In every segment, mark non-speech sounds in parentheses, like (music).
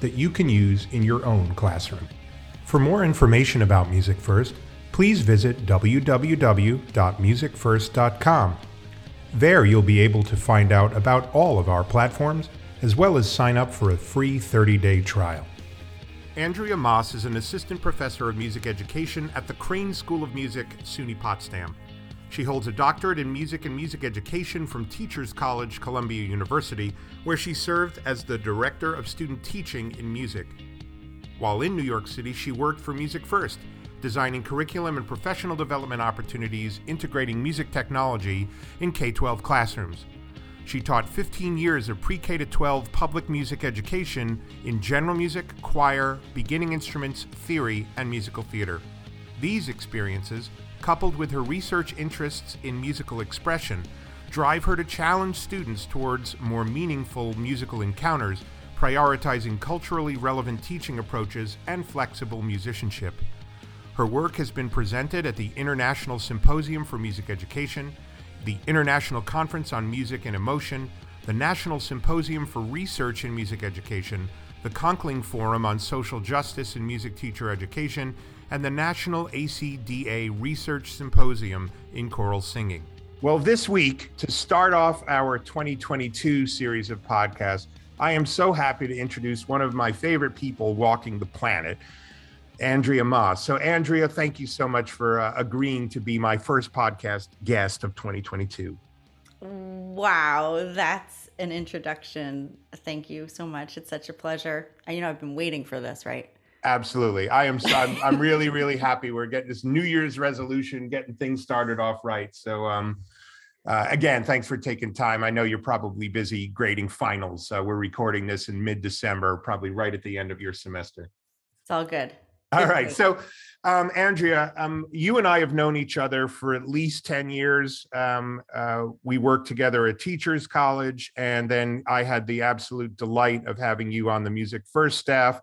that you can use in your own classroom. For more information about Music First, please visit www.musicfirst.com. There you'll be able to find out about all of our platforms as well as sign up for a free 30 day trial. Andrea Moss is an assistant professor of music education at the Crane School of Music, SUNY Potsdam. She holds a doctorate in music and music education from Teachers College, Columbia University, where she served as the director of student teaching in music. While in New York City, she worked for Music First, designing curriculum and professional development opportunities integrating music technology in K 12 classrooms. She taught 15 years of pre K 12 public music education in general music, choir, beginning instruments, theory, and musical theater. These experiences coupled with her research interests in musical expression, drive her to challenge students towards more meaningful musical encounters, prioritizing culturally relevant teaching approaches and flexible musicianship. Her work has been presented at the International Symposium for Music Education, the International Conference on Music and Emotion, the National Symposium for Research in Music Education, the Conkling Forum on Social Justice in Music Teacher Education, and the National ACDA Research Symposium in Choral Singing. Well, this week, to start off our 2022 series of podcasts, I am so happy to introduce one of my favorite people walking the planet, Andrea Moss. So, Andrea, thank you so much for uh, agreeing to be my first podcast guest of 2022. Wow, that's an introduction. Thank you so much. It's such a pleasure. You know, I've been waiting for this, right? Absolutely. I am I'm, I'm really really happy we're getting this New Year's resolution getting things started off right. So um uh, again, thanks for taking time. I know you're probably busy grading finals. Uh, we're recording this in mid-December, probably right at the end of your semester. It's all good. All right. So, um, Andrea, um, you and I have known each other for at least 10 years. Um, uh, we worked together at Teachers College, and then I had the absolute delight of having you on the Music First staff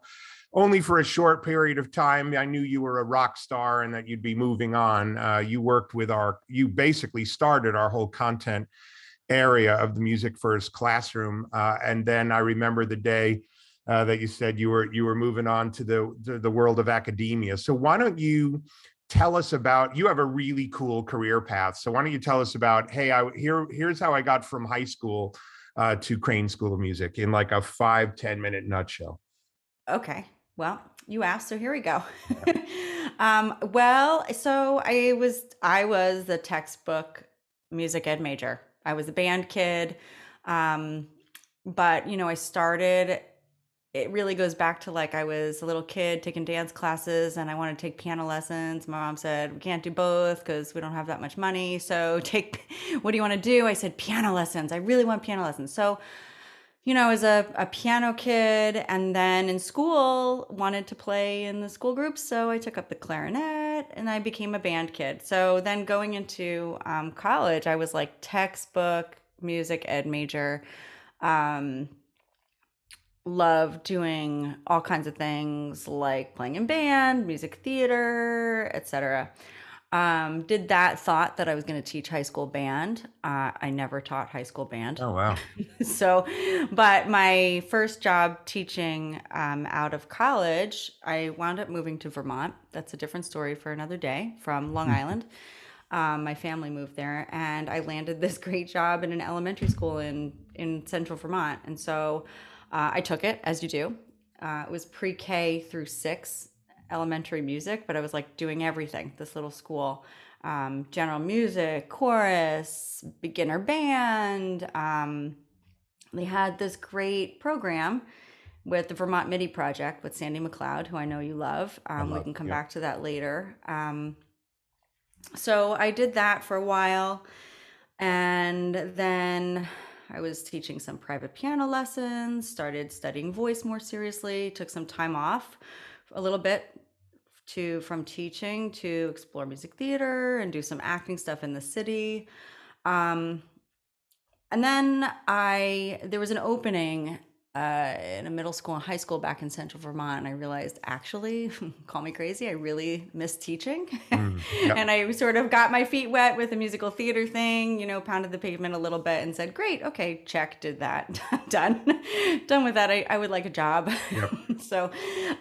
only for a short period of time. I knew you were a rock star and that you'd be moving on. Uh, you worked with our, you basically started our whole content area of the Music First classroom. Uh, and then I remember the day uh, that you said you were you were moving on to the to the world of academia. So why don't you tell us about you have a really cool career path. So why don't you tell us about hey, I here here's how I got from high school uh, to Crane School of Music in like a five ten minute nutshell. Okay. Well, you asked, so here we go. (laughs) um, well, so I was I was the textbook music ed major. I was a band kid, um, but you know, I started. It really goes back to like I was a little kid taking dance classes, and I wanted to take piano lessons. My mom said we can't do both because we don't have that much money. So (laughs) take, what do you want to do? I said piano lessons. I really want piano lessons. So you know, as a, a piano kid and then in school wanted to play in the school group. So I took up the clarinet and I became a band kid. So then going into um, college, I was like textbook music ed major. Um, love doing all kinds of things like playing in band, music theater, etc. Um, did that, thought that I was going to teach high school band. Uh, I never taught high school band. Oh, wow. (laughs) so, but my first job teaching um, out of college, I wound up moving to Vermont. That's a different story for another day from Long mm-hmm. Island. Um, my family moved there, and I landed this (laughs) great job in an elementary school in in central Vermont. And so uh, I took it, as you do. Uh, it was pre K through six elementary music, but I was like doing everything, this little school. Um, general music, chorus, beginner band. Um, they had this great program with the Vermont MIDI Project with Sandi MacLeod, who I know you love. Um, love we can come yeah. back to that later. Um, so I did that for a while. And then I was teaching some private piano lessons, started studying voice more seriously, took some time off a little bit to from teaching to explore music theater and do some acting stuff in the city. Um, and then I there was an opening uh, in a middle school and high school back in central Vermont. And I realized, actually, (laughs) call me crazy, I really miss teaching. (laughs) Mm, and I sort of got my feet wet with the musical theater thing, you know, pounded the pavement a little bit and said, great, okay, check, did that, (laughs) done. done with that. I, I would like a job. Yep. so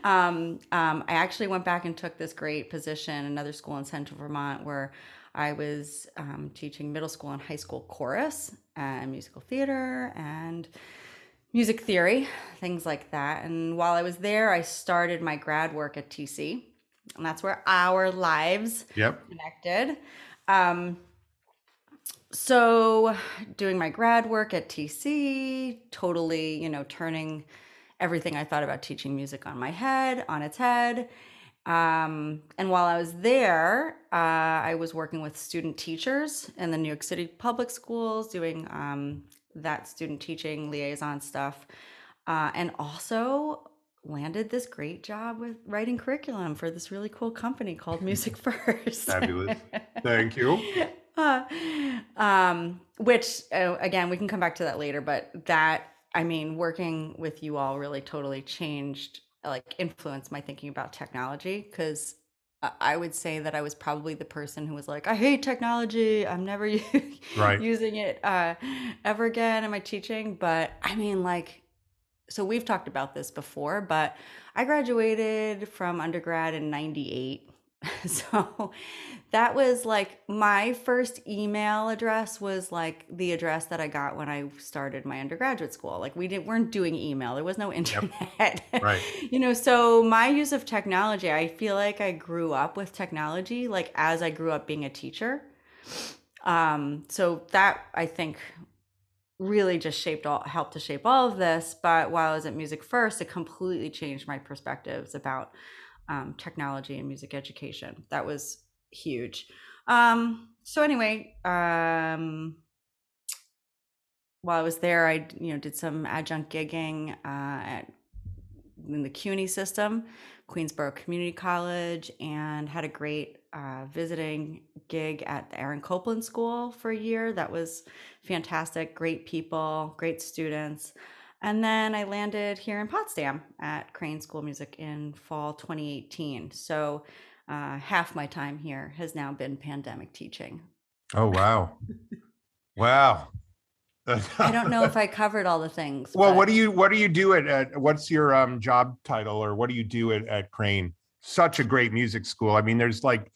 um, um, I actually went back and took this great position, another school in central Vermont where I was um, teaching middle school and high school chorus and musical theater and music theory, things like that. And while I was there, I started my grad work at TC, and that's where our lives yep. connected. Um, so doing my grad work at TC, totally, you know, turning everything I thought about teaching music on my head, on its head. Um, and while I was there, uh, I was working with student teachers in the New York City public schools, doing um, that student teaching liaison stuff. Uh, and also landed this great job with writing curriculum for this really cool company called (laughs) Music First. Fabulous. (laughs) Thank you. Uh, um, which, uh, again, we can come back to that later, but that, I mean, working with you all really totally changed, like, influenced my thinking about technology because I would say that I was probably the person who was like, I hate technology. I'm never (laughs) right. using it uh, ever again in my teaching. But I mean, like, so we've talked about this before, but I graduated from undergrad in 98. (laughs) so that was like my first email address was like the address that I got when I started my undergraduate school. Like we didn't weren't doing email. There was no internet. Yep. (laughs) Right. you know, so my use of technology, I feel like I grew up with technology like as I grew up being a teacher. Um so that I think really just shaped all helped to shape all of this, but while I was at Music First, it completely changed my perspectives about um, technology and music education. That was huge. Um, so anyway, um, while I was there, I you know did some adjunct gigging uh, at, in the CUNY system, Queensborough Community College, and had a great uh, visiting gig at the Aaron Copland School for a year. That was fantastic. Great people, great students. And then I landed here in Potsdam at Crane School of Music in fall 2018. So uh, half my time here has now been pandemic teaching. Oh, wow. wow. I don't know if I (laughs) covered all the things. Well, but... what do you what do you do at, at what's your um, job title or what do you do at, at Crane? Such a great music school. I mean, there's like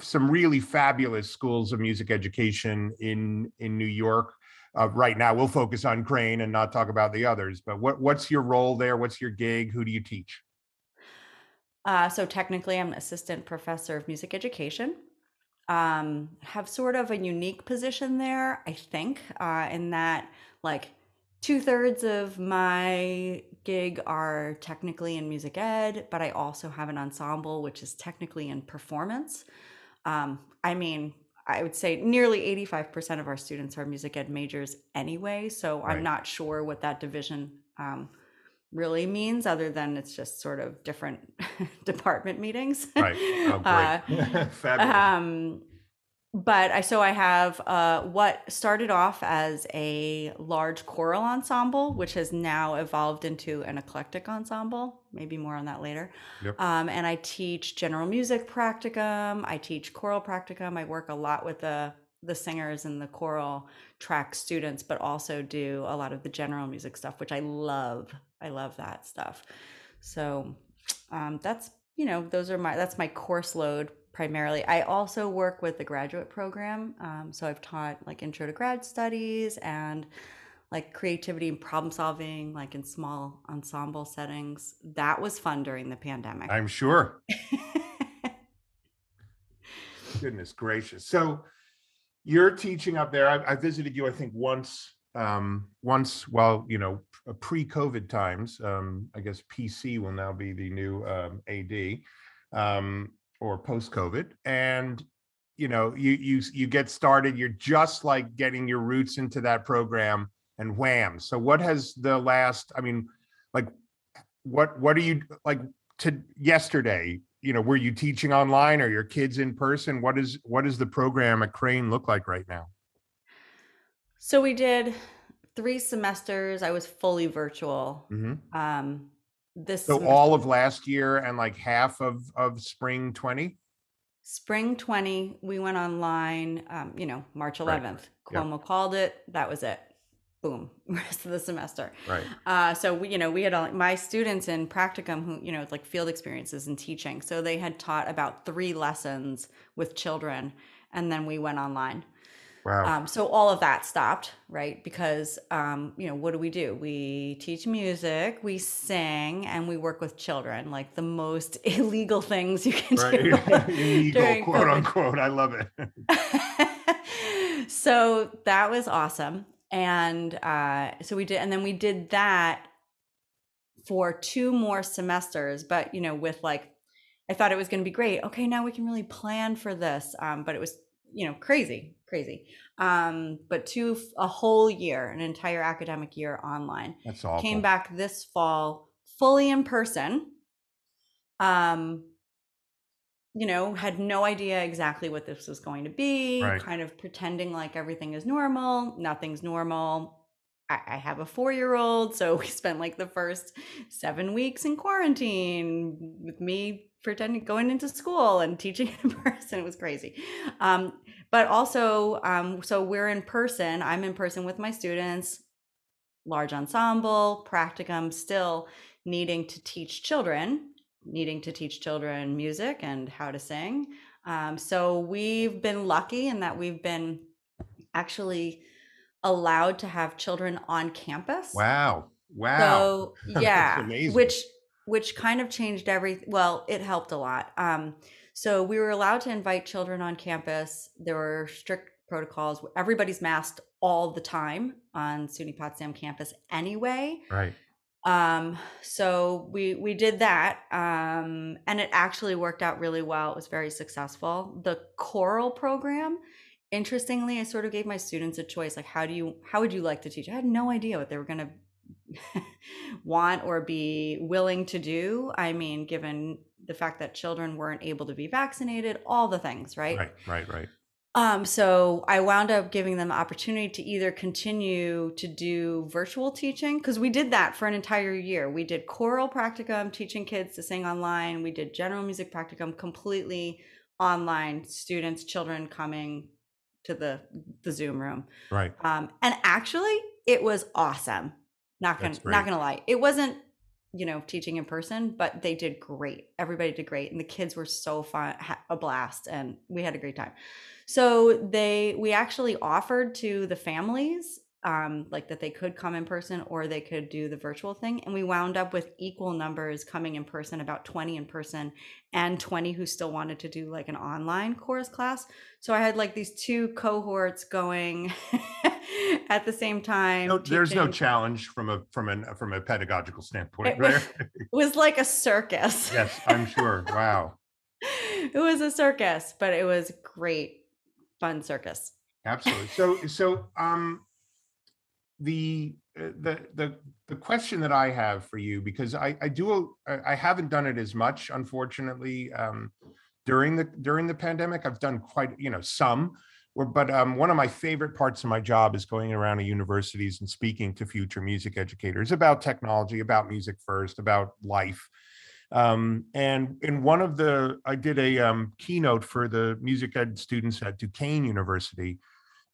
some really fabulous schools of music education in in New York uh, right now we'll focus on crane and not talk about the others but what what's your role there? What's your gig? Who do you teach? Uh, so technically i'm an assistant professor of music education. Um, have sort of a unique position there i think uh, in that like two-thirds of my gig are technically in music ed but i also have an ensemble which is technically in performance. Um, i mean I would say nearly 85% of our students are music ed majors anyway. So right. I'm not sure what that division um, really means, other than it's just sort of different (laughs) department meetings. Right. Oh, great. Uh, (laughs) um, but I so I have uh, what started off as a large choral ensemble, which has now evolved into an eclectic ensemble. Maybe more on that later. Yep. Um, and I teach general music practicum. I teach choral practicum. I work a lot with the the singers and the choral track students, but also do a lot of the general music stuff, which I love. I love that stuff. So um, that's you know those are my that's my course load primarily. I also work with the graduate program. Um, so I've taught like intro to grad studies and like creativity and problem solving, like in small ensemble settings. That was fun during the pandemic. I'm sure. (laughs) Goodness gracious. So you're teaching up there. I, I visited you, I think, once. Um, once while you know pre-COVID times. Um, I guess PC will now be the new um, AD. Or post COVID, and you know you you you get started. You're just like getting your roots into that program, and Wham. So what has the last? I mean, like, what what are you like to yesterday? You know, were you teaching online or your kids in person? What is what is the program at Crane look like right now? So we did three semesters. I was fully virtual. Mm-hmm. Um, this So semester- all of last year and like half of of spring twenty. spring 20 we went online um, you know march Right, 11th yeah. cuomo called it that was it boom (laughs) rest of the semester Right. uh, so we, you know we had all, my students in practicum who you know like field experiences in teaching so they had taught about three lessons with children and then we went online Wow. um, so all of that stopped, right? Because um, you know, what do we do? We teach music, we sing, and we work with children. Like the most (laughs) illegal things you can right. do. (laughs) Illegal, quote COVID. unquote. I love it. (laughs) so that was awesome, and uh, so we did, and then we did that for two more semesters. But you know, with like, I thought it was going to be great. Okay, now we can really plan for this. Um, but it was you know crazy, crazy. Um, but to a whole year, an entire academic year online. That's awful. Came back this fall fully in person. Um, you know, had no idea exactly what this was going to be, Right. kind of pretending like everything is normal. Nothing's normal. I, I have a four year old, so (laughs) we spent like the first seven weeks in quarantine with me pretending going into school and teaching (laughs) in person. It was crazy. Um, but also, um, so we're in person. I'm in person with my students, large ensemble, practicum, still needing to teach children, needing to teach children music and how to sing. Um, so we've been lucky in that we've been actually allowed to have children on campus. Wow. Wow. So (laughs) yeah, which which kind of changed every. Well, it helped a lot. Um, so we were allowed to invite children on campus. There were strict protocols. Everybody's masked all the time on SUNY Potsdam campus anyway. right. Um, so we we did that, um, and it actually worked out really well. It was very successful. The choral program, interestingly, I sort of gave my students a choice, like how do you how would you like to teach? I had no idea what they were gonna (laughs) want or be willing to do. I mean, given the fact that children weren't able to be vaccinated, all the things, right? Right. Right. Right. Um, so I wound up giving them the opportunity to either continue to do virtual teaching because we did that for an entire year. We did choral practicum, teaching kids to sing online. We did general music practicum completely online. Students, children coming to the the Zoom room. Right. Um, and actually, it was awesome. Not gonna not gonna lie, it wasn't you know teaching in person, but they did great. Everybody did great, and the kids were so fun, a blast, and we had a great time. So they we actually offered to the families um, like that they could come in person or they could do the virtual thing, and we wound up with equal numbers coming in person, about twenty in person, and twenty who still wanted to do like an online chorus class. So I had like these two cohorts going (laughs) at the same time. No, there's no challenge from a from an from a pedagogical standpoint. It was- Right. It was like a circus. yes, I'm sure. Wow. (laughs) it was a circus, but it was great, fun circus. Absolutely. So so um the uh, the the the question that I have for you because I I do I I haven't done it as much unfortunately um during the during the pandemic. I've done quite you know some but um one of my favorite parts of my job is going around to universities and speaking to future music educators about technology about music first about life. Um, and in one of the i did a um, keynote for the music ed students at duquesne university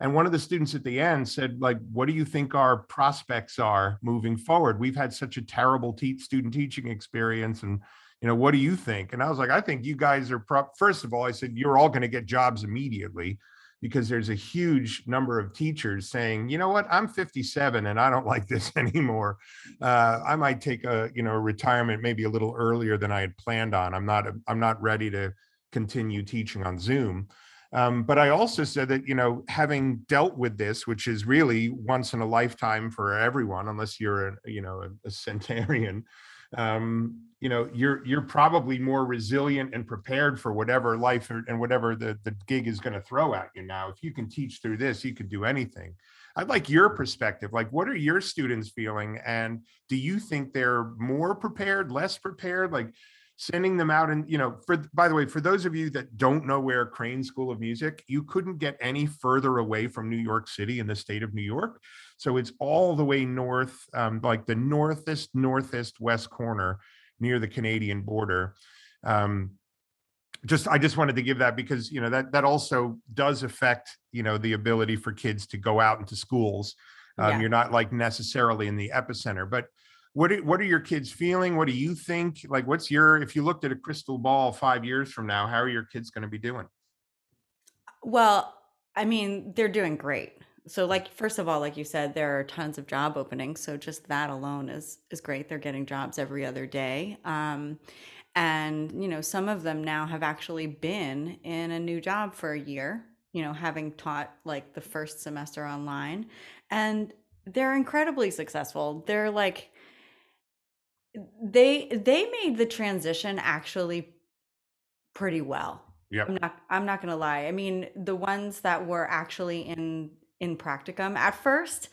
and one of the students at the end said like what do you think our prospects are moving forward? We've had such a terrible te- student teaching experience and you know what do you think? And i was like i think you guys are pro- first of all i said you're all going to get jobs immediately because there's a huge number of teachers saying you know what? I'm 57 and i don't like this (laughs) anymore. Uh, i might take a you know retirement maybe a little earlier than i had planned on. I'm not i'm not ready to continue teaching on zoom um, but I also said that, you know, having dealt with this, which is really once in a lifetime for everyone, unless you're, a, you know, a, a centenarian, um, you know, you're you're probably more resilient and prepared for whatever life or, and whatever the, the gig is going to throw at you now. If you can teach through this, you can do anything. I'd like your perspective. Like, what are your students feeling? And do you think they're more prepared, less prepared? Like, sending them out and you know for by the way for those of you that don't know where crane school of music you couldn't get any further away from new york city in the state of new york. So it's all the way north um, like the northest northest west corner near the canadian border. Um, just i just wanted to give that because you know that that also does affect you know the ability for kids to go out into schools. Um, yeah. you're not like necessarily in the epicenter but what are, what are your kids feeling? What do you think? Like what's your if you looked at a crystal ball five years from now how are your kids going to be doing? Well i mean they're doing great. So like first of all like you said there are tons of job openings so just that alone is is great. They're getting jobs every other day um, and you know some of them now have actually been in a new job for a year you know having taught like the first semester online and they're incredibly successful. They're like they they made the transition actually pretty well. Yeah. I'm not I'm not going to lie. I mean, the ones that were actually in in practicum at first,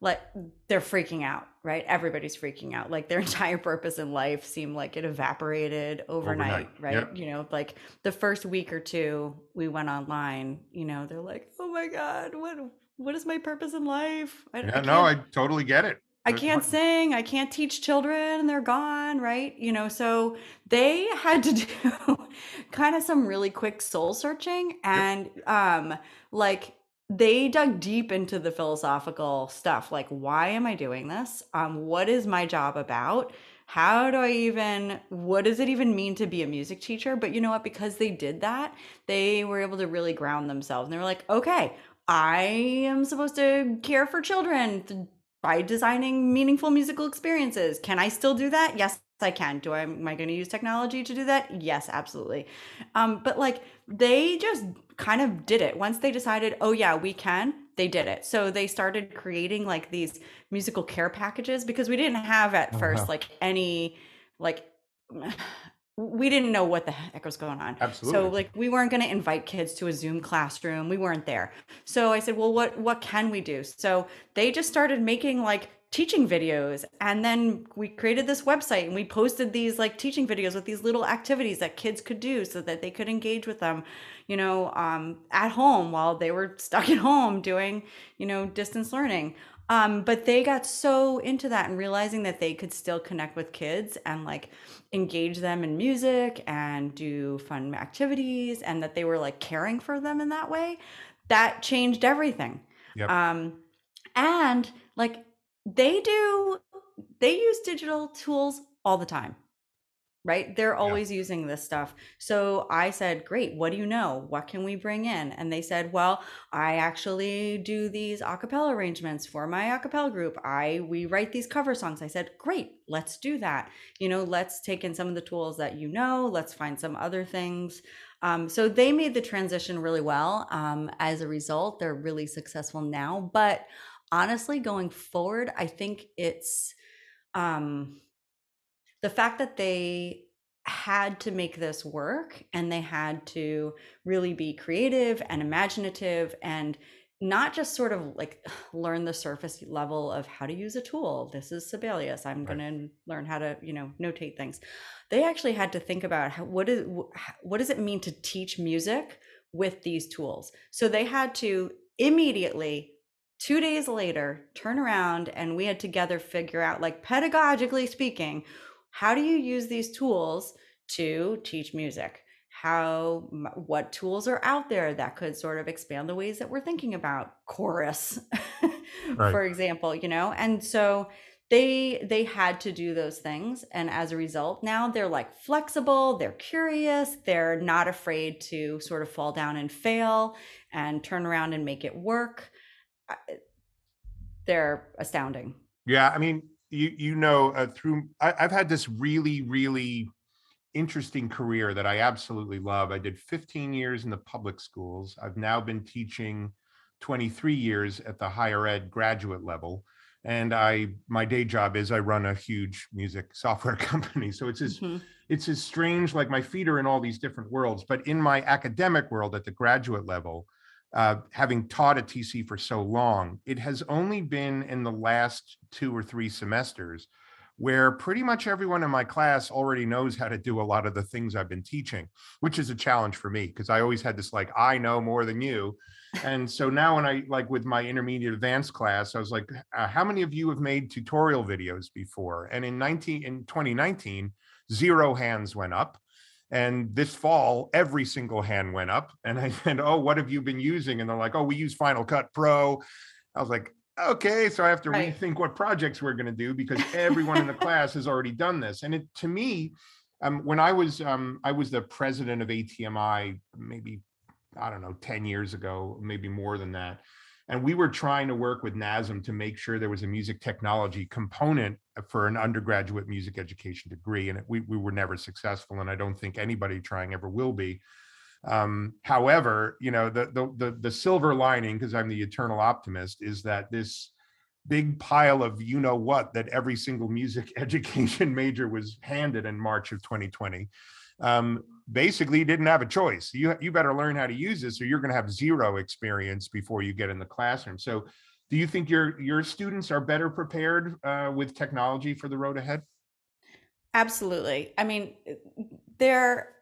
like they're freaking out, right? Everybody's freaking out. Like their (laughs) entire purpose in life seemed like it evaporated overnight, overnight. right? Yep. You know, like the first week or two we went online, you know, they're like, "Oh my god, what what is my purpose in life?" I, don't know. yeah, I no, I totally get it. I can't sing, I can't teach children, and they're gone, right? You know, so they (laughs) had to do kind of some really quick soul searching and yep. um like they dug deep into the philosophical stuff like why am I doing this? Um what is my job about? How do I even what does it even mean to be a music teacher? But you know what because they did that, they were able to really ground themselves. And they were like, "Okay, I am supposed to care for children, by designing meaningful musical experiences. Can I still do that? Yes, I can. Do I am I going to use technology to do that? Yes, absolutely. Um, but like they just kind of did it once they decided, oh yeah, we can. They did it. So they started creating like these musical care packages because we didn't have at oh, first wow. like any like we didn't know what the heck was going on. Absolutely. So like we weren't going to invite kids to a Zoom classroom. We weren't there. So I said, "Well, what what can we do?" So they just started making like teaching videos and then we created this website and we posted these like teaching videos with these little activities that kids could do so that they could engage with them you know um, at home while they were stuck (laughs) at home doing you know distance learning um, but they got so into that and realizing that they could still connect with kids and like engage them in music and do fun activities and that they were like caring for them in that way, that changed everything. Yep. Um, and like they do, they use digital tools all the time right? They're always yeah. using this stuff. So I said, Great, what do you know? What can we bring in? And they said, Well, I actually do these acapella arrangements for my acapella group. I we write these cover songs. I said, Great, let's do that. You know, let's take in some of the tools that you know, let's find some other things. Um, so they made the transition really well. Um, as a result, they're really successful now. But honestly, going forward, I think it's um the fact that they had to make this work and they had to really be creative and imaginative and not just sort of like (sighs) learn the surface level of how to use a tool. This is Sibelius. I'm right. going to learn how to, you know, notate things. They actually had to think about how, what is what does it mean to teach music with these tools. So they had to immediately 2 days later turn around and we had together figure out like pedagogically speaking how do you use these tools to teach music? How what tools are out there that could sort of expand the ways that we're thinking about chorus (laughs) right. for example you know? And so they they had to do those things and as a result now they're like flexible they're curious they're not afraid to sort of fall down and fail and turn around and make it work. They're astounding. Yeah i mean you you know uh, through I, I've had this really really interesting career that I absolutely love. I did 15 years in the public schools. I've now been teaching 23 years at the higher ed graduate level and i my day job is i run a huge music (laughs) software company so it's as mm-hmm. it's as strange like my feet are in all these different worlds but in my academic world at the graduate level uh, having taught at TC for so long, it has only been in the last two or three semesters where pretty much everyone in my class already knows how to do a lot of the things I've been teaching, which is a challenge for me because I always had this like, I know more than you. And so now when I like with my intermediate advanced class, I was like, uh, how many of you have made tutorial videos before? And in 19 in 2019, zero hands went up. And this fall, every single hand went up. And I (laughs) said, Oh, what have you been using? And they're like, Oh, we use Final Cut Pro. I was like, okay, so I have to right. rethink what projects we're going to do because (laughs) everyone in the class has already done this. And it to me, um, when I was um, I was the president of ATMI, maybe I don't know, 10 years ago, maybe more than that. And we were trying to work with NASM to make sure there was a music technology component for an undergraduate music education degree. And it, we, we were never successful. And I don't think anybody trying ever will be. Um, however, you know, the the the, the silver lining, because I'm the eternal optimist, is that this big pile of you know what that every single music (laughs) education major was handed in March of 2020 um, basically didn't have a choice. You you better learn how to use this, or you're going to have zero experience before you get in the classroom. So, do you think your your students are better prepared uh, with technology for the road ahead? Absolutely. I mean, they're.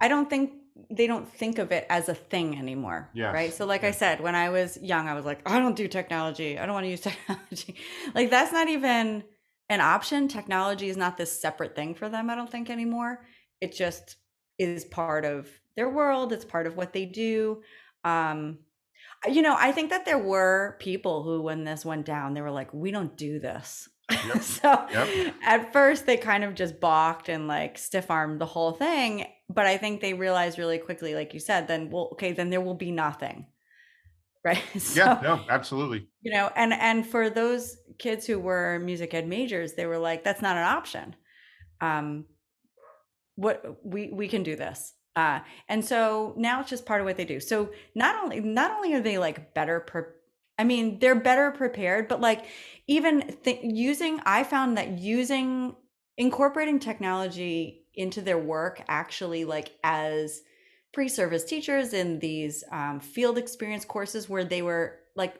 I don't think they don't think of it as a thing anymore. Yes. Right. So, like I said, when I was young, I was like, I don't do technology. I don't want to use (laughs) technology. like, that's not even an option. Technology is not this separate thing for them, I don't think anymore. It just is part of their world, it's part of what they do. Um, you know, I think that there were people who, when this went down, they were like, we don't do this. (laughs) Yep. so yep. at first they kind of just balked and like stiff armed the whole thing. But I think they realized really quickly, like you said, then well, okay, then there will be nothing. (laughs) Right. (laughs) so, yeah, no, absolutely. You know, and and for those kids who were music ed majors, they were like, that's not an option. Um, what we we can do this. Uh, and so now it's just part of what they do. So not only not only are they like better per I mean, they're better prepared, but like even th- using, I found that using, incorporating technology into their work actually like as pre-service teachers in these um, field experience courses where they were like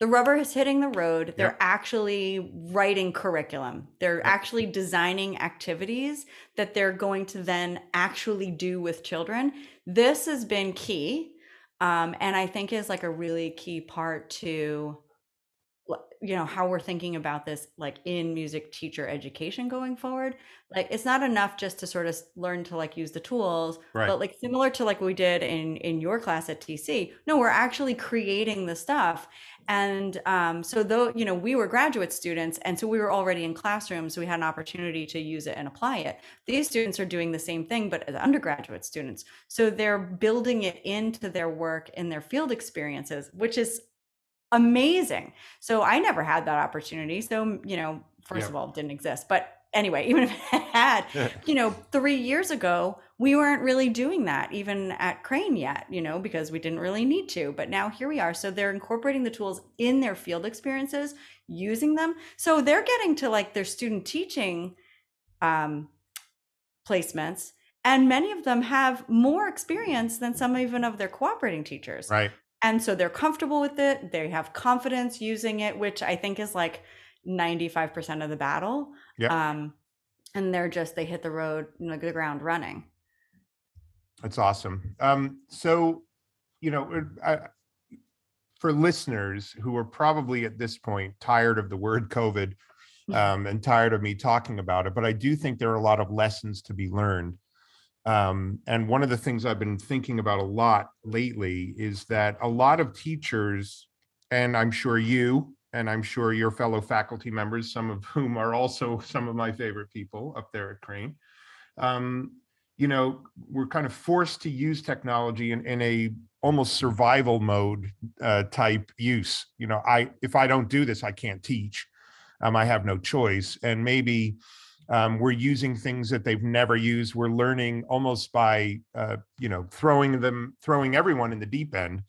the rubber is hitting the road they're yep. actually writing curriculum they're yep. actually designing activities that they're going to then actually do with children this has been key um, and I think is like a really key part to you know how we're thinking about this like in music teacher education going forward like it's not enough just to sort of learn to like use the tools right. but like similar to like we did in in your class at tc no we're actually creating the stuff. And um, so though you know we were graduate students and so we were already in classrooms so we had an opportunity to use it and apply it. These students are doing the same thing but as undergraduate students. So they're building it into their work in their field experiences which is amazing so i never had that opportunity so you know first yeah. of all didn't exist but anyway, (laughs) even if it had, you know, three years ago, we weren't really doing that even at Crane yet, you know, because we didn't really need to. But now here we are. So they're incorporating the tools in their field experiences, using them. So they're getting to like their student teaching um, placements. And many of them have more experience than some even of their cooperating teachers. Right. And so they're comfortable with it. They have confidence using it, which I think is like 95% of the battle. Yeah. Um, and they're just, they hit the road, like the ground running. That's awesome. Um, so, you know, I, for listeners who are probably at this point tired of the word COVID (laughs) um, and tired of me talking about it, but I do think there are a lot of lessons to be learned. Um, and one of the things I've been thinking about a lot lately is that a lot of teachers, and I'm sure you and I'm sure your fellow faculty members, some of whom are also (laughs) some of my favorite people up there at Crane, um, you know, we're kind of forced to use technology in, in a almost survival mode uh, type use. You know, I if I don't do this, I can't teach. Um, I have no choice, and maybe um, we're using things that they've never used. We're learning almost by uh, you know throwing them, throwing everyone in the deep end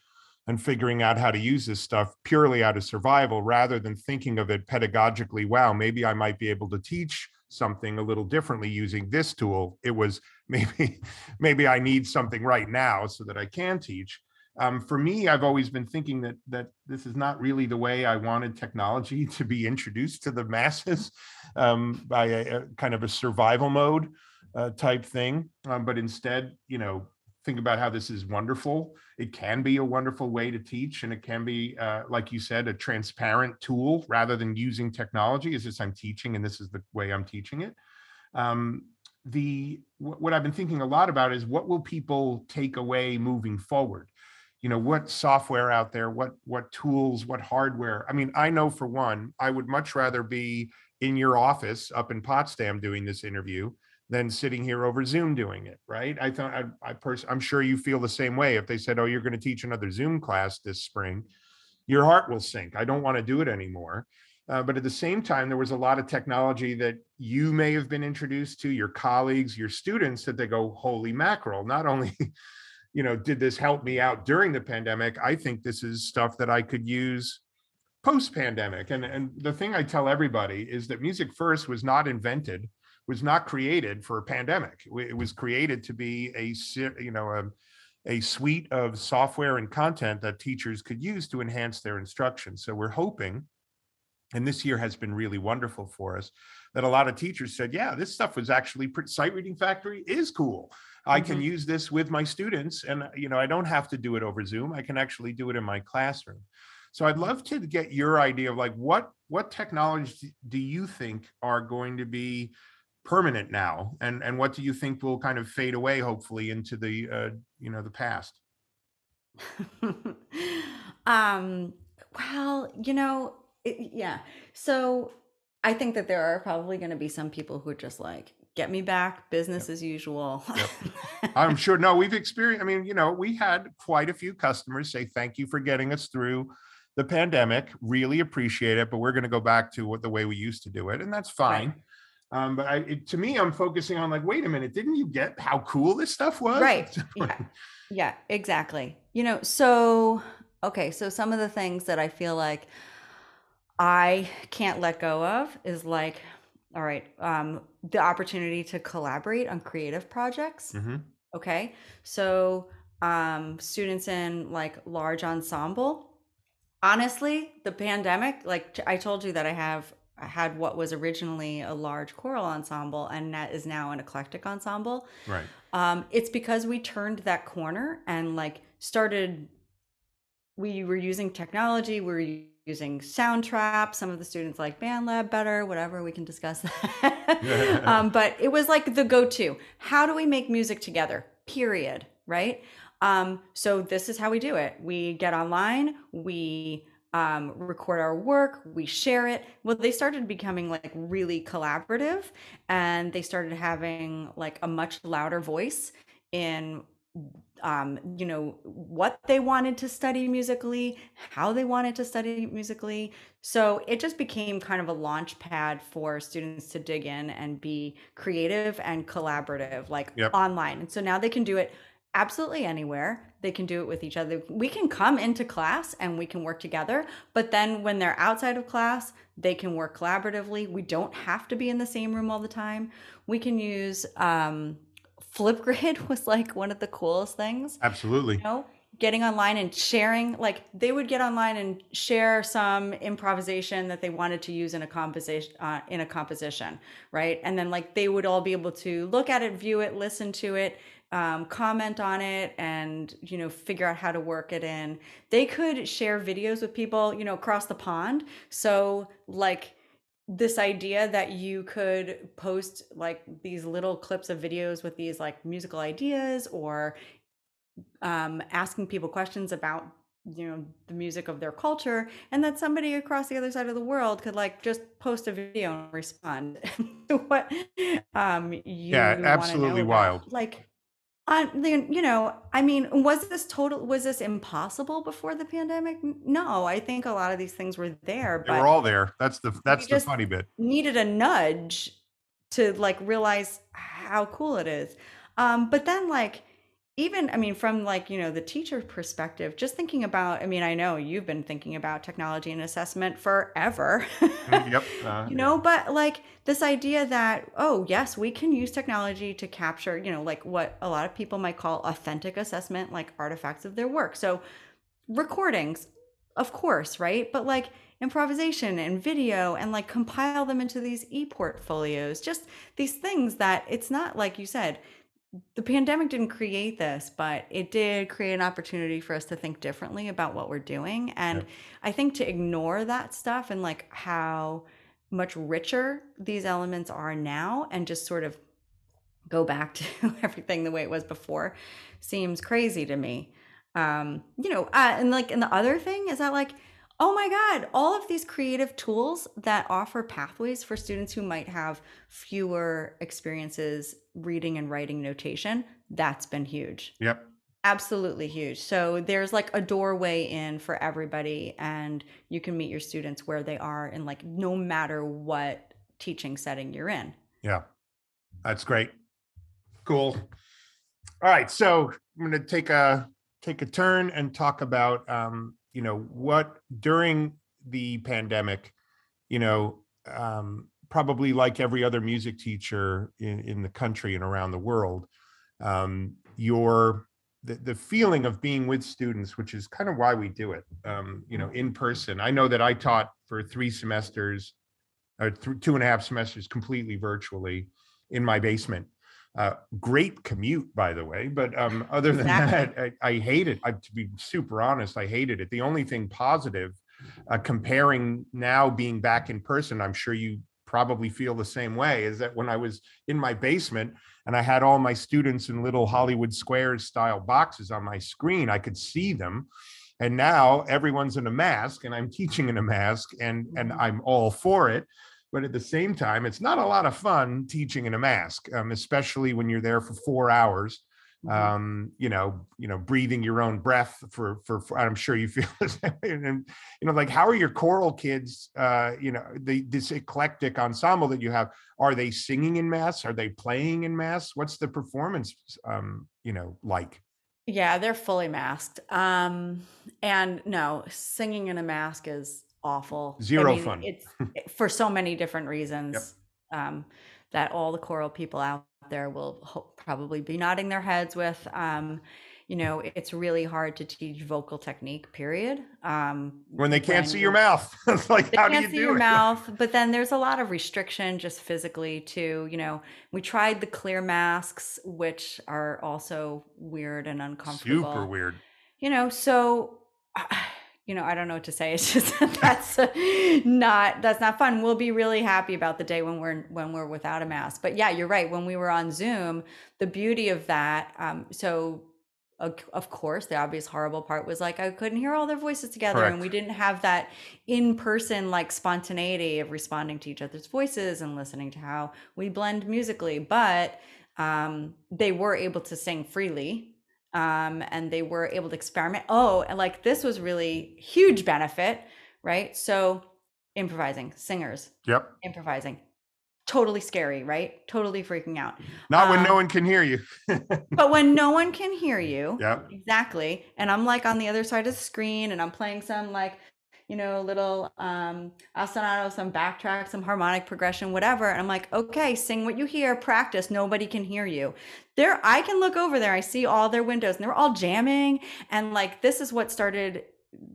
and figuring out how to use this stuff purely out of survival rather than thinking of it pedagogically wow maybe i might be able to teach something a little differently using this tool it was (laughs) maybe maybe i need something right now so that i can teach um, for me, I've always been thinking that that this is not really the way I wanted technology (laughs) to be introduced to the masses (laughs) um, by a, a, kind of a survival mode uh, type thing. Um, but instead, you know, think about how this is wonderful. It can be a wonderful way to teach, and it can be, uh, like you said, a transparent tool rather than using technology. Is this I'm teaching, and this is the way I'm teaching it. Um, the what I've been thinking a lot about is what will people take away moving forward you know what software out there what what tools what hardware? I mean i know for one i would much rather be in your office up in potsdam doing this interview than sitting here over zoom doing it right? I thought i, I pers- i'm sure you feel the same way. If they said oh you're going to teach another zoom class this spring your heart will sink. I don't want to do it anymore. Uh, but at the same time there was a lot of technology that you may have been introduced to your colleagues your students that they go holy mackerel not only (laughs) you know, did this help me out during the pandemic? I think this is stuff that I could use post pandemic. And, and the thing I tell everybody is that Music First was not invented, was not created for a pandemic. It was created to be a, you know, a, a suite of software and content that teachers could use to enhance their instruction. So we're hoping, and this year has been really wonderful for us, that a lot of teachers said, yeah, this stuff was actually, Sight Reading Factory is cool I can mm-hmm. use this with my students and you know I don't have to do it over Zoom. I can actually do it in my classroom. So I'd love to get your idea of like what what technologies do you think are going to be permanent now and and what do you think will kind of fade away hopefully into the uh, you know the past? (laughs) um well, you know, it, yeah. So I think that there are probably going to be some people who are just like get me back business yep. as usual yep. (laughs) i'm sure no we've experienced i mean you know we had quite a few customers say thank you for getting us through the pandemic really appreciate it but we're going to go back to what the way we used to do it and that's fine right. Um, but I, it, to me, I'm focusing on like, wait a minute, didn't you get how cool this stuff was? Right. (laughs) yeah. yeah, exactly. You know, so okay, so some of the things that I feel like I can't let go of is like all right um, the opportunity to collaborate on creative projects mm-hmm. okay? So um, students in like large ensemble honestly the pandemic like i told you that i have I had what was originally a large choral ensemble and that is now an eclectic ensemble. Right. Um, it's because we turned that corner and like started we were using technology we were using Soundtrap. Some of the students like BandLab better, whatever, we can discuss that. (laughs) um, but it was like the go to. How do we make music together? Period. Right. Um, so this is how we do it. We get online, we um, record our work, we share it. Well, they started becoming like really collaborative and they started having like a much louder voice in um, you know, what they wanted to study musically, how they wanted to study musically. So it just became kind of a launch pad for students to dig in and be creative and collaborative, like yep. online. And so now they can do it absolutely anywhere. They can do it with each other. We can come into class and we can work together, but then when they're outside of class, they can work collaboratively. We don't have to be in the same room all the time. We can use, um, Flipgrid (laughs) was like one of the coolest things. Absolutely. You know, getting online and sharing, like they would get online and share some improvisation that they wanted to use in a composition, uh, in a composition, right? And then like they would all be able to look at it, view it, listen to it, um, comment on it and you know figure out how to work it in they could share videos with people you know across the pond so like this idea that you could post like these little clips of videos with these like musical ideas or um, asking people questions about you know the music of their culture and that somebody across the other side of the world could like just post a video and respond (laughs) to what um you yeah absolutely wild. Like I, you know, I mean, was this total? Was this impossible before the pandemic? No, I think a lot of these things were there. They were all there. That's the that's the funny bit. Needed a nudge to like realize how cool it is. Um, but then like even i mean from like you know the teacher perspective just thinking about i mean i know you've been thinking about technology and assessment forever. Mm, yep (laughs) uh, you know yeah. but like this idea that oh yes we can use technology to capture you know like what a lot of people might call authentic assessment like artifacts of their work. So recordings of course right? But like improvisation and video and like compile them into these e-portfolios just these things that it's not like you said the pandemic didn't create this, but it did create an opportunity for us to think differently about what we're doing. And yeah. I think to ignore that stuff and like how much richer these elements are now and just sort of go back to (laughs) everything the way it was before seems crazy to me. Um, you know, uh, and like, and the other thing is that like, oh my God, all of these creative tools that offer pathways for students who might have fewer experiences reading and writing notation, that's been huge. Yep. Absolutely huge. So there's like a doorway in for everybody, and you can meet your students where they are, and like no matter what teaching setting you're in. Yeah, that's great. Cool. All right, so I'm going to take a take a turn and talk about um, you know what during the pandemic you know um, probably like every other music teacher in, in the country and around the world um, your the, the feeling of being with students which is kind of why we do it um, you know in person. I know that i taught for three semesters or th- two and a half semesters completely virtually in my basement uh, great commute, by the way. But um, (laughs) other than exactly. that, I, I hate it. I, to be super honest, I hated it. The only thing positive, uh, comparing now being back in person, I'm sure you probably feel the same way, is that when I was in my basement and I had all my students in little Hollywood squares style boxes on my screen, I could see them. And now everyone's in a mask and I'm teaching in a mask and, and mm-hmm. I'm all for it but at the same time, it's not a lot of fun teaching in a mask, um, especially when you're there for four hours. Mm-hmm. Um, you know, you know, breathing your own breath for, for, for I'm sure you feel (laughs) the same. And you know, like how are your choral kids? Uh, you know, the this eclectic ensemble that you have. Are they singing in mass? Are they playing in mass? What's the performance? Um, you know, like. Yeah, they're fully masked. Um, and no, singing in a mask is awful. Zero I mean, fun. It's (laughs) for so many different reasons yep. um, that all the choral people out there will ho- probably be nodding their heads with. Um, you know, it's really hard to teach vocal technique. Period. Um, when they can't see your mouth, (laughs) it's like how do you see do your it? mouth? But then there's a lot of restriction just physically too. You know, we tried the clear masks, which are also weird and uncomfortable. Super weird. You know, so. (sighs) Uh, you know, I don't know what to say. (laughs) It's just that's not that's not fun. We'll be really happy about the day when we're when we're without a mask. But yeah, you're right. When we were on Zoom, the beauty of that. Um, so of course, the obvious horrible part was like I couldn't hear all their voices together, Correct. and we didn't have that in person like spontaneity of responding to each other's voices and listening to how we blend musically. But um, they were able to sing freely um, and they were able to experiment. Oh, and like this was really huge benefit, right? So improvising, singers, yep, improvising, totally scary, right? Totally freaking out. Not um, when no um, one can hear you. but when (laughs) no one can hear you, yeah, exactly. And I'm like on the other side of the screen, and I'm playing some like you know, little um, ostinato, some backtrack, some harmonic progression, whatever. And I'm like, okay, sing what you hear, practice. Nobody can hear you. There, I can look over there. I see all their windows, and they're all jamming. And like, this is what started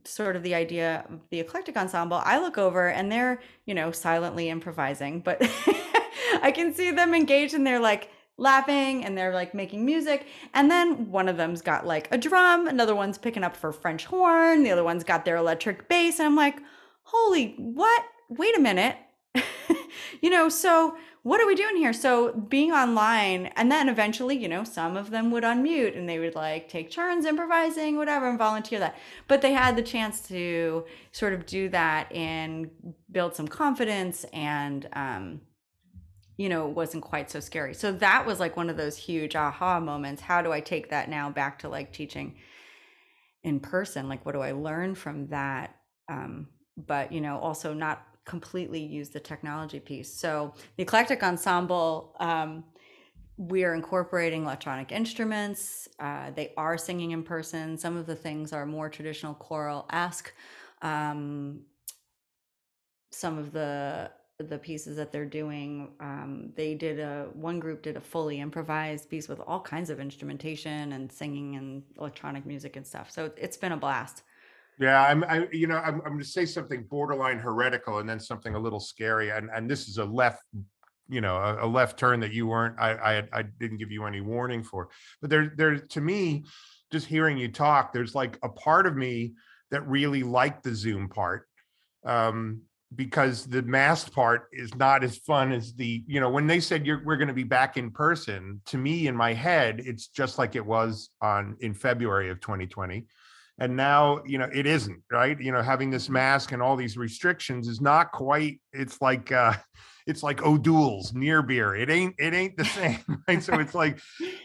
sort of the idea of the eclectic ensemble. I look over, and they're, you know, silently improvising, but (laughs) I can see them engaged, and they're like laughing and they're like making music. And then one of them's got like a drum, another one's picking up for French horn, the other one's got their electric bass. And I'm like, holy, what? Wait a minute. (laughs) you know, so what are we doing here? So being online, and then eventually, you know, some of them would unmute and they would like take turns improvising, whatever, and volunteer that. But they had the chance to sort of do that and build some confidence and, um, you know, wasn't quite so scary. So that was like one of those huge aha moments. How do I take that now back to like teaching in person? Like, what do I learn from that? Um, but, you know, also not completely use the technology piece. So the eclectic ensemble, um, we are incorporating electronic instruments. Uh, they are singing in person. Some of the things are more traditional choral esque. Um, some of the the pieces that they're doing um, they did a one group did a fully improvised piece with all kinds of instrumentation and singing and electronic music and stuff. So it's been a blast. Yeah i'm I, you know i'm, I'm going to say something borderline heretical and then something a little scary. And and this is a left you know a, a left turn that you weren't I, I i didn't give you any warning for. But there there to me just hearing you talk there's like a part of me that really liked the zoom part. Um because the masked part is not as fun as the you know when they said you're we're going to be back in person to me in my head it's just like it was on in february of 2020 and now you know it isn't right you know having this mask and all these restrictions is not quite it's like uh (laughs) it's like O'Doul's near beer. It ain't it ain't the (laughs) same, right? So it's like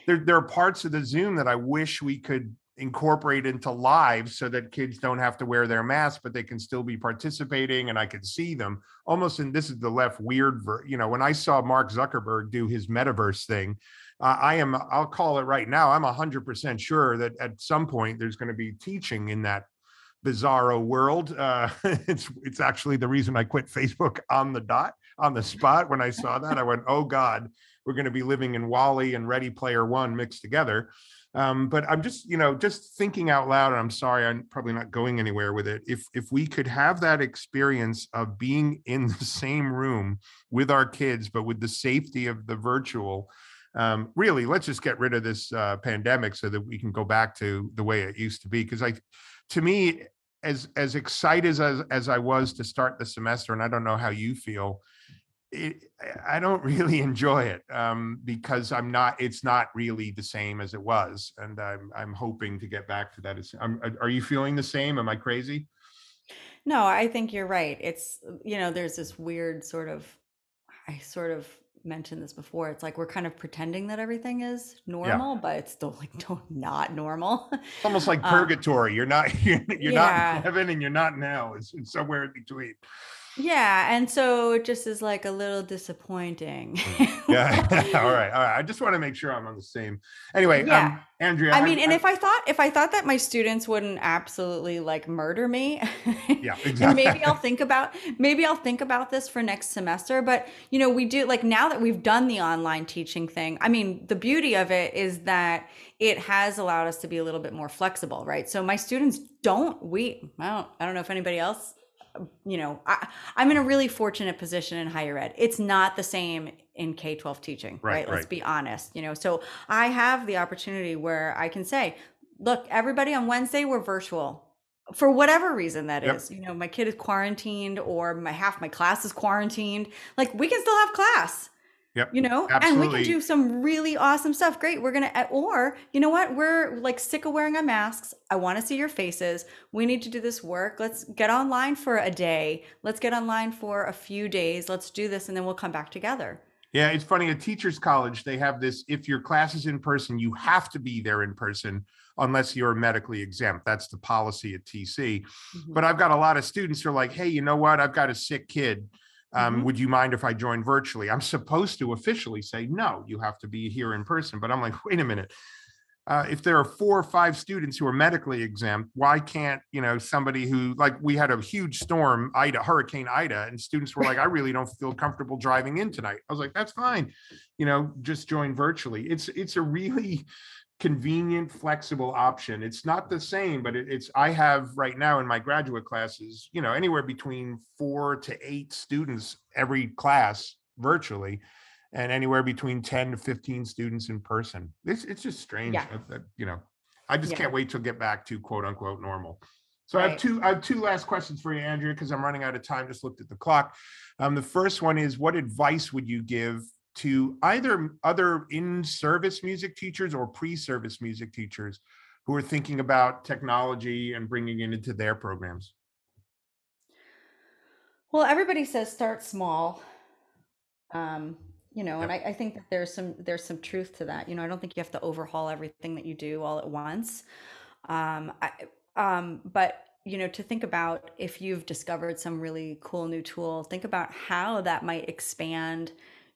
there there are parts of the Zoom that I wish we could incorporate into lives so that kids don't have to wear their masks but they can still be participating and i can see them. Almost and this is the left weird ver- you know when i saw mark zuckerberg do his metaverse thing uh, i am i'll call it right now i'm 100% sure that at some point there's going to be teaching in that bizarro world. Uh, (laughs) it's it's actually the reason i quit facebook on the dot on the spot when i saw that. I went oh god we're going to be living in WALL-E and ready player one mixed together um, but I'm just, you know, just thinking out loud, and I'm sorry, I'm probably not going anywhere with it. If if we could have that experience of being in the (laughs) same room with our kids, but with the safety of the virtual, um, really, let's just get rid of this uh, pandemic so that we can go back to the way it used to be. Because I, to me, as as excited as as I was to start the semester, and I don't know how you feel it, I don't (laughs) really enjoy it um, because I'm not. It's not really the same as it was, and I'm I'm hoping to get back to that. I'm, are you feeling the same? Am I crazy? No, I think you're right. It's you know, there's this weird sort of. I sort of mentioned this before. It's like we're kind of pretending that everything is normal, yeah. but it's still like (laughs) not normal. It's almost like um, purgatory. Um, you're not (laughs) you're, you're yeah. not in heaven and you're not now. It's, it's somewhere in between. Yeah, and so it just is like a little disappointing. Mm. (laughs) yeah. (laughs) all right. All right. I just want to make sure I'm on the same. Anyway, yeah. Um, Andrea. I mean, I, and I, if I thought if I thought that my students wouldn't absolutely like murder me, (laughs) yeah, exactly. maybe I'll think about maybe I'll think about this for next semester. But you know, we do like now that we've done the online teaching thing. I mean, the beauty of it is that it has allowed us to be a little bit more flexible, right? So my students don't we I don't I don't know if anybody else you know, I, am in a really fortunate position in higher ed. It's not the same in K 12 teaching, right, right? Let's be honest, you know. So I have the opportunity where I can say, look, everybody on Wednesday, we're virtual for whatever reason that yep. is. You know, my kid is quarantined or my half my class is quarantined. Like we can still have class. Yep. You know, Absolutely. and we can do some really awesome stuff. Great. We're going to, or you know what? We're like sick of wearing our masks. I want to see your faces. We need to do this work. Let's get online for a day. Let's get online for a few days. Let's do this and then we'll come back together. Yeah, it's funny. At Teachers College, they have this if your class is in person, you have to be there in person unless you're medically exempt. That's the policy at TC. Mm-hmm. But I've got a lot of students who are like, hey, you know what? I've got a sick kid um, mm-hmm. would you mind if I join virtually? I'm supposed to officially say no, you have to be here in person. But I'm like, wait a minute. Uh, if there are four or five students who are medically exempt, why can't you know somebody who like we had a huge storm, Ida, Hurricane Ida, and students were like, I really don't feel comfortable driving in tonight. I was like, that's fine, you know, just join virtually. It's it's a really convenient, flexible option. It's not the same, but it, it's I have right now in my graduate classes, you know, anywhere between four to eight students every class virtually, and anywhere between 10 to 15 students in person. It's it's just strange yeah. that, you know, I just yeah. can't wait to get back to quote unquote normal. So right. I have two I have two last questions for you, Andrea, because I'm running out of time. Just looked at the clock. Um, the first one is what advice would you give to either other in-service music teachers or pre-service music teachers who are thinking about technology and bringing it into their programs? Well, everybody says start small. Um, you know, yep. and I, I, think that there's some there's some truth to that. You know, I don't think you have to overhaul everything that you do all at once. Um, I, um, but you know, to think about if you've discovered some really cool new tool, think about how that might expand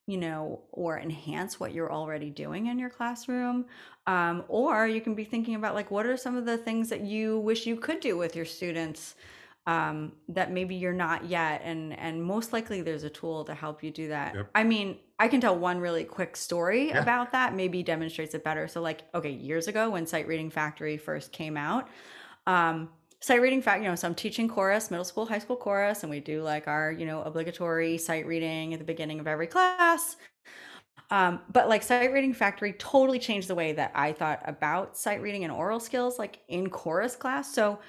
you know, or enhance what you're already doing in your classroom. Um, or you can be thinking about like, what are some of the things that you wish you could do with your students um, that maybe you're not yet, and and most likely there's a tool to help you do that. Yep. I mean, I can tell one really quick story yeah. about that. Maybe demonstrates it better. So like, okay, years ago when Sight Reading Factory first came out. Um, sight reading fact you know so i'm teaching chorus middle school high school chorus and we do like our you know obligatory sight reading at the beginning of every class. Um, but like sight reading factory totally changed the way that i thought about sight reading and aural skills like in chorus class. So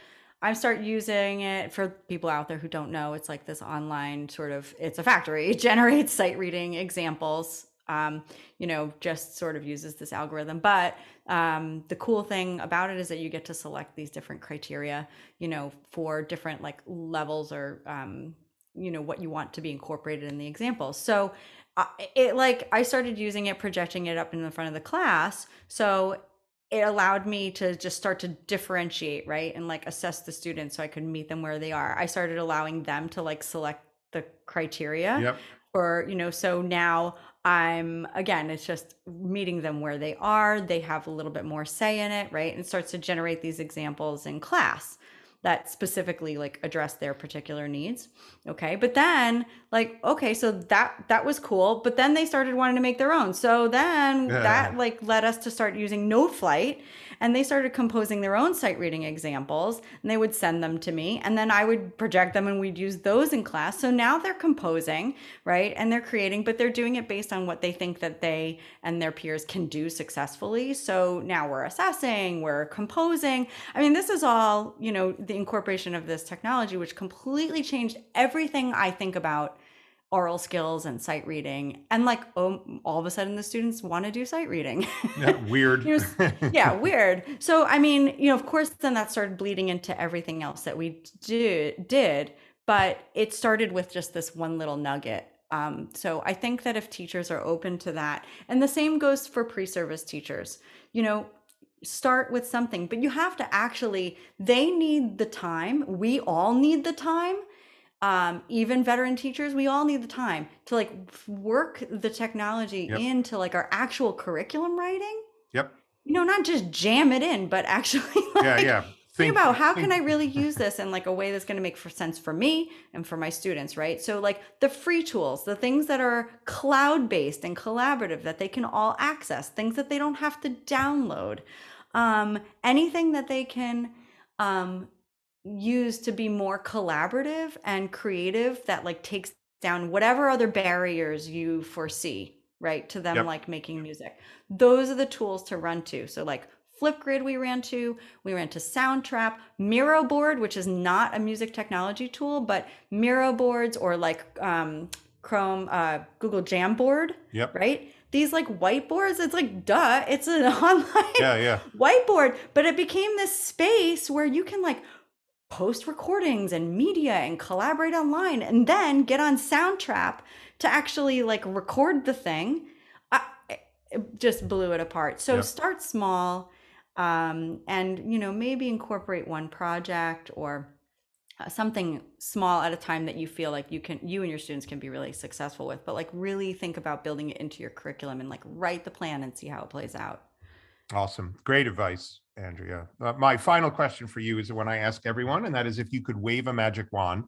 i start using it for people out there who don't know it's like this online sort of it's a factory (laughs) it generates sight reading examples um, you know, just sort of uses this algorithm. But um, the cool thing about it is that you get to select these different criteria, you know, for different like levels or, um, you know, what you want to be incorporated in the example. So uh, it like I started using it, projecting it up in the front of the class. So it allowed me to just start to differentiate, right? And like assess the students so I could meet them where they are. I started allowing them to like select the criteria. Yep. Or, you know, so now I'm again, it's just meeting them where they are. They have a little bit more say in it, right? And starts to generate these examples in class that specifically like address their particular needs okay but then like okay so that that was cool but then they started wanting to make their own so then yeah. that like led us to start using Noteflight and they started composing their own sight reading examples and they would send them to me and then I would project them and we'd use those in class. So now they're composing, right? And they're creating, but they're doing it based on what they think that they and their peers can do successfully. So now we're assessing, we're composing. I mean, this is all, you know, the incorporation of this technology which completely changed everything I think about aural skills and sight reading and like oh all of a sudden the students want to do sight reading. (laughs) Yeah, weird. You know, yeah weird. So i mean you know of course then that started bleeding into everything else that we did did but it started with just this one little nugget. Um, so i think that if teachers are open to that and the same goes for pre-service teachers you know start with something but you have to actually they need the time we all need the time um, even veteran teachers, we all need the time to like work the technology yep. into like our actual curriculum writing. Yep. You know, not just jam it in, but (laughs) actually like, yeah, yeah. Think, think about how think. can I really use this in like a way that's going to make for sense for me and for my students, right? So like the free tools, the things that are cloud based and collaborative that they can all access, things that they don't have to download, um, anything that they can um, use to be more collaborative and creative that like takes down whatever other barriers you foresee right to them yep. like making music those are the tools to run to so like flipgrid we ran to we ran to soundtrap miro board which is not a music technology tool but miro boards or like um, chrome uh, google jamboard yep. right these like whiteboards it's like duh it's an (laughs) online yeah, yeah. whiteboard but it became this space where you can like post recordings and media and collaborate online and then get on Soundtrap to actually like record the thing. I, it just blew it apart. So start small um, and you know maybe incorporate one project or uh, something small at a time that you feel like you can you and your students can be really successful with but like really think about building it into your curriculum and like write the plan and see how it plays out awesome great advice Andrea. Uh, my final question for you is the one I ask everyone, and that is if you could wave a magic wand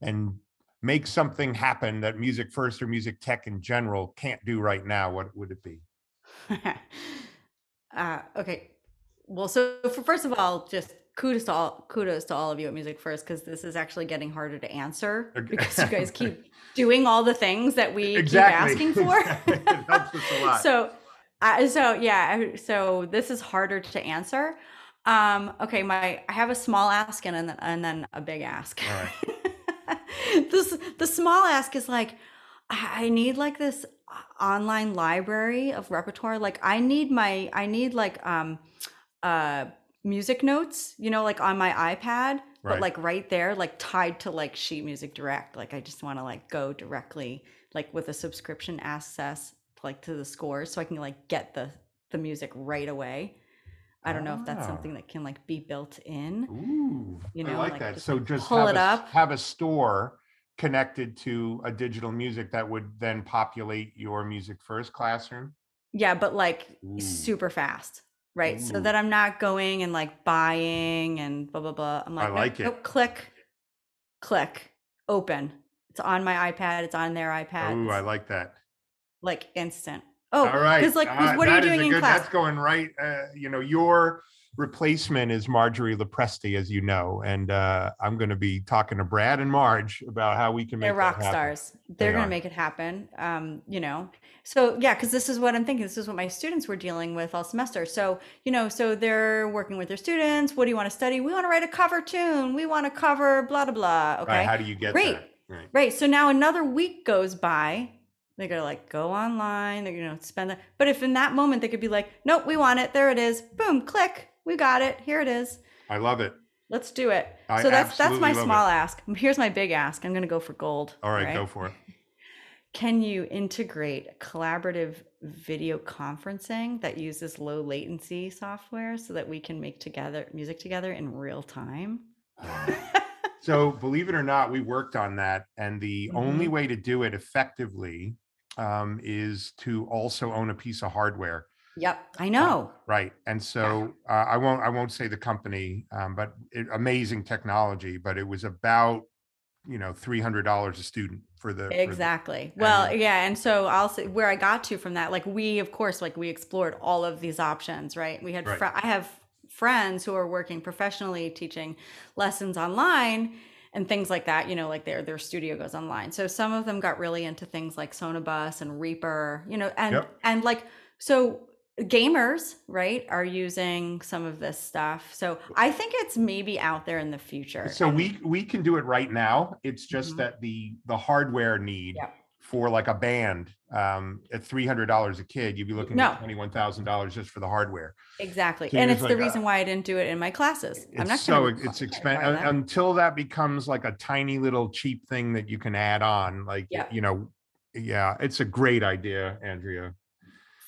and make something happen that music first or music tech in general can't do right now, what would it be? (laughs) uh, okay. Well, so for, first of all, just kudos to all kudos to all of you at Music First because this is actually getting harder to answer (laughs) because you (laughs) guys keep doing all the things that we exactly. keep asking for. it helps us a lot. So uh, so yeah, so this is harder to answer. Um, okay, my I have a small ask and then and then a big ask. All right. (laughs) this the small ask is like I need like this online library of repertoire. Like I need my I need like um uh music notes, you know, like on my iPad, right. but like right there, like tied to like sheet music direct. Like I just want to like go directly like with a subscription access like to the scores so I can like get the the music right away. I don't know if that's ah. something that can like be built in. Ooh, you know, I like, like that. Just, so just pull it a, up. Have a store connected to a digital music that would then populate your music first classroom? Yeah, but like Ooh. super fast, right? So Ooh. that I'm not going and like buying and blah blah blah. I'm like, nope, like it. nope, click, click, open. It's on my iPad. It's on their iPad. Ooh, I It's, like that. Like instant. Oh, All right. because like, Uh, what are you that is a doing in good- class? That's going right. Uh, you know, your replacement is Marjorie LoPresti, as you know, and uh, I'm going to be talking to Brad and Marge about how we can make They're rock happen. stars. They're They gonna make it happen. Um, you know. So yeah, because this is what I'm thinking. This is what my students were dealing with all semester. So you know, so they're working with their students. What do you want to study? We want to write a cover tune. We want to cover blah blah blah. Okay. Right. How do you get Great. that? Right. Right. So now another week goes by. They're gonna like go online. They're gonna spend that. But if in that moment they could be like, nope, we want it. There it is. Boom, click. We got it. Here it is. I love it. Let's do it. I so that's that's my small ask. Here's my big ask. I'm gonna go for gold. All right, go for it. (laughs) Can you integrate collaborative video conferencing that uses low latency software so that we can make together music together in real time? So, believe it or not, we worked on that, and the only Mm-hmm. way to do it effectively um, is to also own a piece of hardware. Yep, I know. Right. And (laughs) so uh, I won't I won't say the company, um, but it, amazing technology. But it was about you know three hundred dollars a student for the for the- Exactly. Well, and- yeah, and so I'll say where I got to from that, like we, of course, like we explored all of these options, right? We had, Right. fr- I have friends who are working professionally teaching lessons online and things like that. You know, like their their studio goes online. So some of them got really into things like Sonobus and Reaper. You know, and Yep. and like so gamers right are using some of this stuff so i think it's maybe out there in the future So we we can do it right now. It's just Mhm. that the the hardware need Yep. For like a band um, at three hundred dollars a kid, you'd be looking No. at twenty one thousand dollars just for the hardware. Exactly. So and it's just the reason uh, why I didn't do it in my classes. I'm not so it's expensive until that becomes like a tiny little cheap thing that you can add on. Like Yeah. you know, yeah, it's a great idea, Andrea.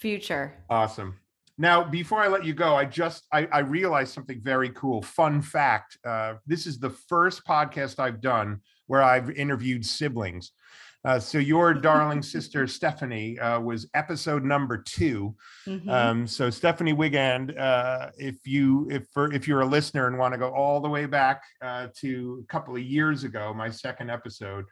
Future. Awesome. Now, before I let you go, I just I, I realized something very cool. Fun fact: uh, this is the first podcast I've done where I've interviewed siblings. Uh, so your (laughs) darling sister Stephanie uh, was episode number two. Mhm. Um, so Stephanie Wigand, uh, if you if for, if you're a listener and want to go all the way back uh, to a couple of years ago, my second episode.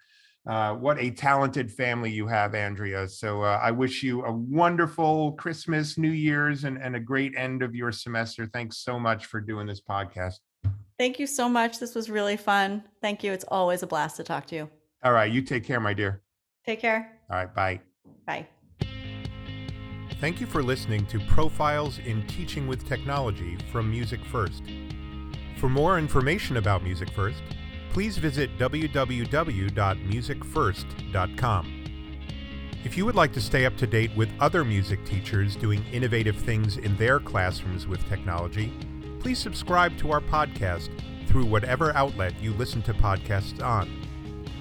Uh, what a talented family you have, Andrea. So uh, I wish you a wonderful Christmas, New Year's, and, and a great end of your semester. Thanks so much for doing this podcast. Thank you so much. This was really fun. Thank you. It's always a blast to talk to you. All right, you take care, my dear. Take care. All right, bye. Bye. Thank you for listening to Profiles in Teaching with Technology from Music First. For more information about Music First, please visit www.musicfirst.com. If you would like to stay up to date with other music teachers doing innovative things in their classrooms with technology, please subscribe to our podcast through whatever outlet you listen to podcasts on.